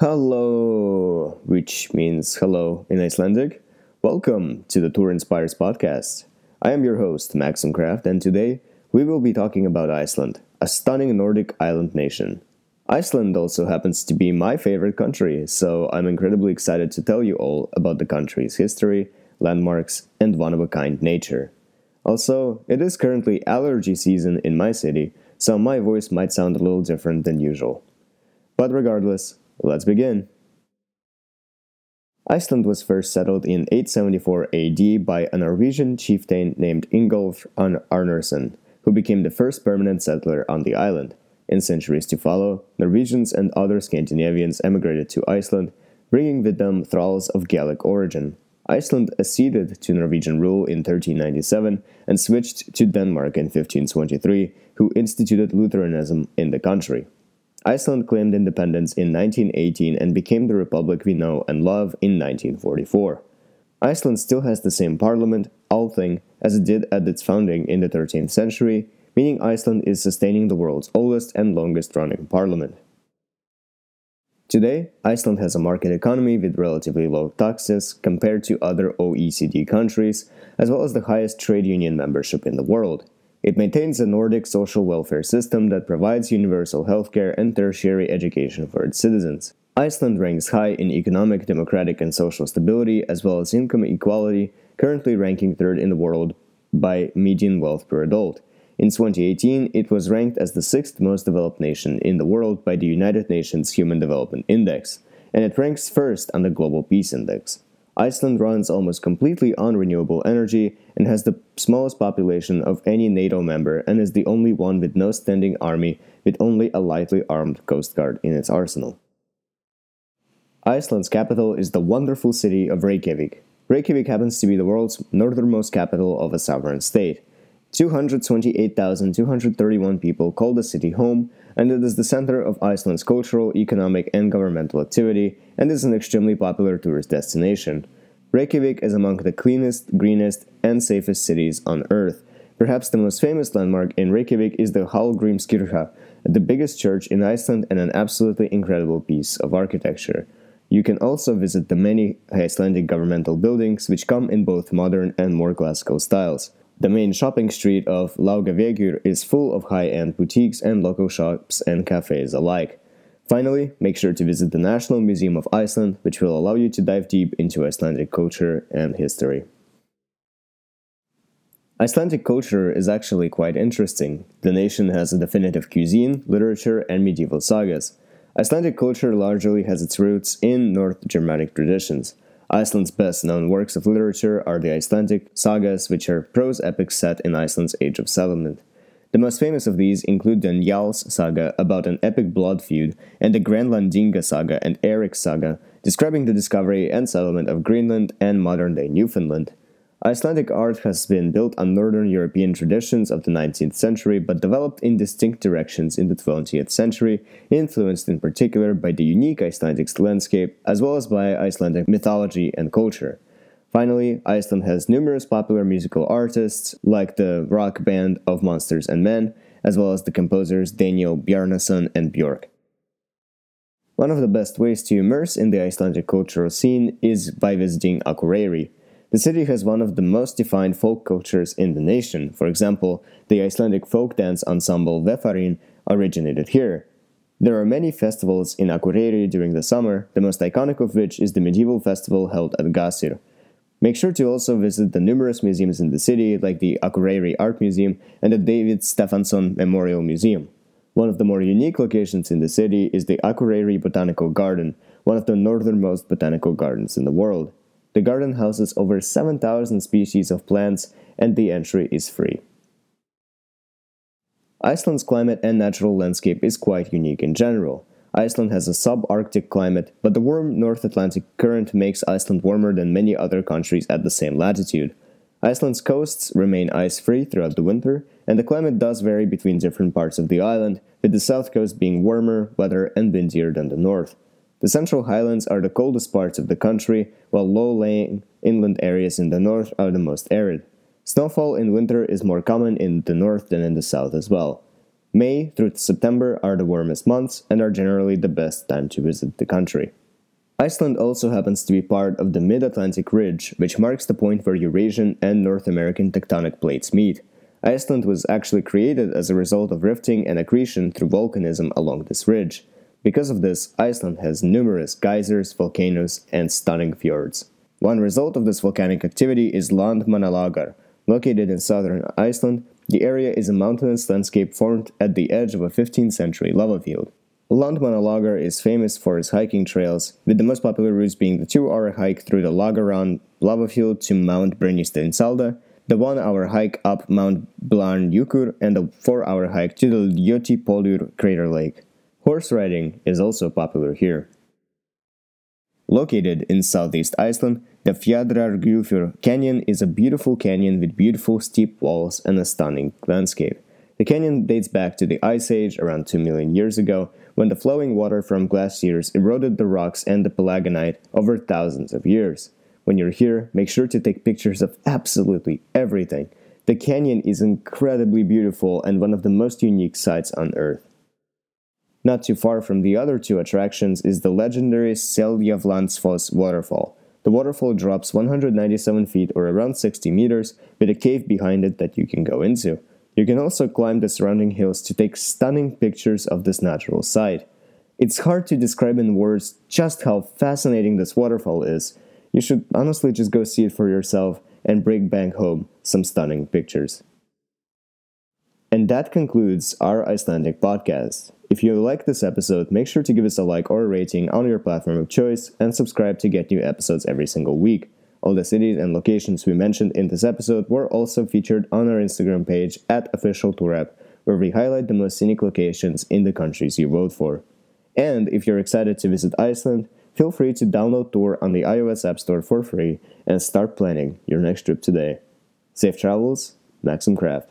Hello, which means hello in Icelandic. Welcome to the Tour Inspires podcast. I am your host, Maxim Kraft, and today we will be talking about Iceland, a stunning Nordic island nation. Iceland also happens to be my favorite country, so I'm incredibly excited to tell you all about the country's history, landmarks, and one of a kind nature. Also, it is currently allergy season in my city, so my voice might sound a little different than usual. But regardless, let's begin. Iceland was first settled in 874 AD by a Norwegian chieftain named Ingolf Arnarson, who became the first permanent settler on the island. In centuries to follow, Norwegians and other Scandinavians emigrated to Iceland, bringing with them thralls of Gaelic origin. Iceland acceded to Norwegian rule in 1397 and switched to Denmark in 1523, who instituted Lutheranism in the country. Iceland claimed independence in 1918 and became the republic we know and love in 1944. Iceland still has the same parliament, Althing, as it did at its founding in the 13th century, meaning Iceland is sustaining the world's oldest and longest running parliament. Today, Iceland has a market economy with relatively low taxes compared to other OECD countries, as well as the highest trade union membership in the world. It maintains a Nordic social welfare system that provides universal healthcare and tertiary education for its citizens. Iceland ranks high in economic, democratic, and social stability, as well as income equality, currently ranking third in the world by median wealth per adult. In 2018, it was ranked as the sixth most developed nation in the world by the United Nations Human Development Index, and it ranks first on the Global Peace Index. Iceland runs almost completely on renewable energy and has the smallest population of any NATO member and is the only one with no standing army with only a lightly armed coast guard in its arsenal. Iceland's capital is the wonderful city of Reykjavik. Reykjavik happens to be the world's northernmost capital of a sovereign state. 228,231 people call the city home, and it is the center of Iceland's cultural, economic, and governmental activity, and is an extremely popular tourist destination. Reykjavik is among the cleanest, greenest, and safest cities on Earth. Perhaps the most famous landmark in Reykjavik is the Hallgrímskirkja, the biggest church in Iceland and an absolutely incredible piece of architecture. You can also visit the many Icelandic governmental buildings, which come in both modern and more classical styles. The main shopping street of Laugavegur is full of high end boutiques and local shops and cafes alike. Finally, make sure to visit the National Museum of Iceland, which will allow you to dive deep into Icelandic culture and history. Icelandic culture is actually quite interesting. The nation has a definitive cuisine, literature, and medieval sagas. Icelandic culture largely has its roots in North Germanic traditions. Iceland's best known works of literature are the Icelandic sagas, which are prose epics set in Iceland's age of settlement. The most famous of these include the Njáls saga about an epic blood feud, and the Grenlandinga saga and Eric saga, describing the discovery and settlement of Greenland and modern day Newfoundland. Icelandic art has been built on Northern European traditions of the 19th century but developed in distinct directions in the 20th century, influenced in particular by the unique Icelandic landscape as well as by Icelandic mythology and culture. Finally, Iceland has numerous popular musical artists like the rock band of Monsters and Men, as well as the composers Daniel Bjarnason and Björk. One of the best ways to immerse in the Icelandic cultural scene is by visiting Akureyri, the city has one of the most defined folk cultures in the nation. For example, the Icelandic folk dance ensemble Vefarinn originated here. There are many festivals in Akureyri during the summer, the most iconic of which is the medieval festival held at Gásir. Make sure to also visit the numerous museums in the city, like the Akureyri Art Museum and the David Stefansson Memorial Museum. One of the more unique locations in the city is the Akureyri Botanical Garden, one of the northernmost botanical gardens in the world. The garden houses over 7,000 species of plants and the entry is free. Iceland's climate and natural landscape is quite unique in general. Iceland has a subarctic climate, but the warm North Atlantic current makes Iceland warmer than many other countries at the same latitude. Iceland's coasts remain ice free throughout the winter, and the climate does vary between different parts of the island, with the south coast being warmer, wetter, and windier than the north. The Central Highlands are the coldest parts of the country, while low-lying inland areas in the north are the most arid. Snowfall in winter is more common in the north than in the south as well. May through September are the warmest months and are generally the best time to visit the country. Iceland also happens to be part of the Mid Atlantic Ridge, which marks the point where Eurasian and North American tectonic plates meet. Iceland was actually created as a result of rifting and accretion through volcanism along this ridge. Because of this, Iceland has numerous geysers, volcanoes, and stunning fjords. One result of this volcanic activity is Landmannalaugar. Located in southern Iceland, the area is a mountainous landscape formed at the edge of a 15th century lava field. Landmannalaugar is famous for its hiking trails, with the most popular routes being the two hour hike through the Laugahraun lava field to Mount Brennisteinsalda, the one hour hike up Mount Bláhnjúkur, and the four hour hike to the Ljótipollur crater lake. Horse riding is also popular here. Located in southeast Iceland, the Fjaðrárgljúfur Canyon is a beautiful canyon with beautiful steep walls and a stunning landscape. The canyon dates back to the Ice Age around 2 million years ago, when the flowing water from glaciers eroded the rocks and the palagonite over thousands of years. When you're here, make sure to take pictures of absolutely everything. The canyon is incredibly beautiful and one of the most unique sights on Earth. Not too far from the other two attractions is the legendary Seljalandsfoss waterfall. The waterfall drops 197 feet or around 60 meters with a cave behind it that you can go into. You can also climb the surrounding hills to take stunning pictures of this natural sight. It's hard to describe in words just how fascinating this waterfall is. You should honestly just go see it for yourself and bring back home some stunning pictures. That concludes our Icelandic podcast. If you like this episode, make sure to give us a like or a rating on your platform of choice and subscribe to get new episodes every single week. All the cities and locations we mentioned in this episode were also featured on our Instagram page at Official where we highlight the most scenic locations in the countries you vote for. And if you're excited to visit Iceland, feel free to download Tour on the iOS App Store for free and start planning your next trip today. Safe travels, Maxim Craft.